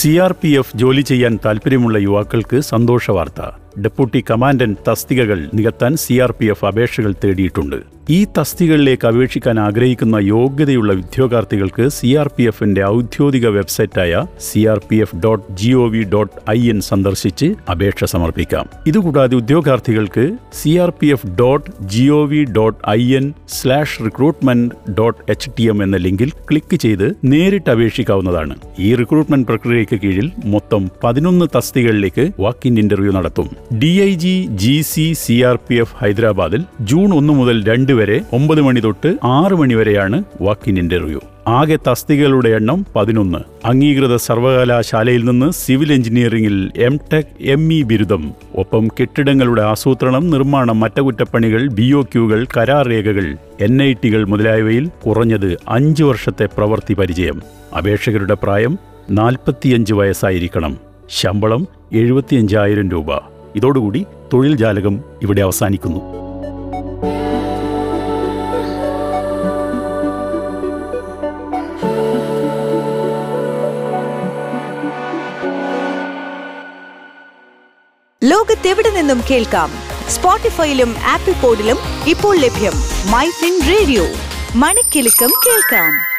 C R P F ജോലി ചെയ്യാൻ താൽപ്പര്യമുള്ള യുവാക്കൾക്ക് സന്തോഷ വാർത്ത ഡെപ്യൂട്ടി കമാൻഡന്റ് തസ്തികകൾ നികത്താൻ സി ആർ പി എഫ് അപേക്ഷകൾ തേടിയിട്ടുണ്ട്. ഈ തസ്തികകളിലേക്ക് അപേക്ഷിക്കാൻ ആഗ്രഹിക്കുന്ന യോഗ്യതയുള്ള ഉദ്യോഗാർത്ഥികൾക്ക് സി ആർ പി എഫിന്റെ ഔദ്യോഗിക വെബ്സൈറ്റായ C R P F dot G O V dot I N സന്ദർശിച്ച് അപേക്ഷ സമർപ്പിക്കാം. ഇതുകൂടാതെ ഉദ്യോഗാർത്ഥികൾക്ക് C R P F dot G O V dot I N slash recruitment dot H T M എന്ന ലിങ്കിൽ click ചെയ്ത് നേരിട്ട് അപേക്ഷിക്കാവുന്നതാണ്. ഈ റിക്രൂട്ട്മെന്റ് പ്രക്രിയയ്ക്ക് കീഴിൽ മൊത്തം പതിനൊന്ന് തസ്തികകളിലേക്ക് വാക്കിൻ ഇന്റർവ്യൂ നടത്തും. D I G G C C R P F ഹൈദരാബാദിൽ ജൂൺ ഒന്ന് മുതൽ രണ്ട് വരെ ഒമ്പത് മണി തൊട്ട് ആറ് മണി വരെയാണ് വാക്ക് ഇൻ ഇന്റർവ്യൂ ആകെ തസ്തികകളുടെ എണ്ണം പതിനൊന്ന്. അംഗീകൃത സർവകലാശാലയിൽ നിന്ന് സിവിൽ എഞ്ചിനീയറിംഗിൽ എം ടെക് എം ഇ ബിരുദം. ഒപ്പം കെട്ടിടങ്ങളുടെ ആസൂത്രണം നിർമ്മാണം മറ്റകുറ്റപ്പണികൾ ബി ഒ ക്യൂകൾ കരാർ രേഖകൾ എൻ ഐ ടികൾ മുതലായവയിൽ കുറഞ്ഞത് അഞ്ച് വർഷത്തെ പ്രവൃത്തി പരിചയം. അപേക്ഷകരുടെ പ്രായം നാൽപ്പത്തിയഞ്ച് വയസ്സായിരിക്കണം. ശമ്പളം എഴുപത്തിയഞ്ചായിരം രൂപ. ഇതോടുകൂടി തൊഴിൽ ജാലകം ഇവിടെ അവസാനിക്കുന്നു. ലോകത്തെവിടെ നിന്നും കേൾക്കാം? സ്പോട്ടിഫൈയിലും ആപ്പിൾ പോഡിലും ഇപ്പോൾ ലഭ്യം മൈ ഫിൻ റേഡിയോ. മണിക്കെലക്കം കേൾക്കാം.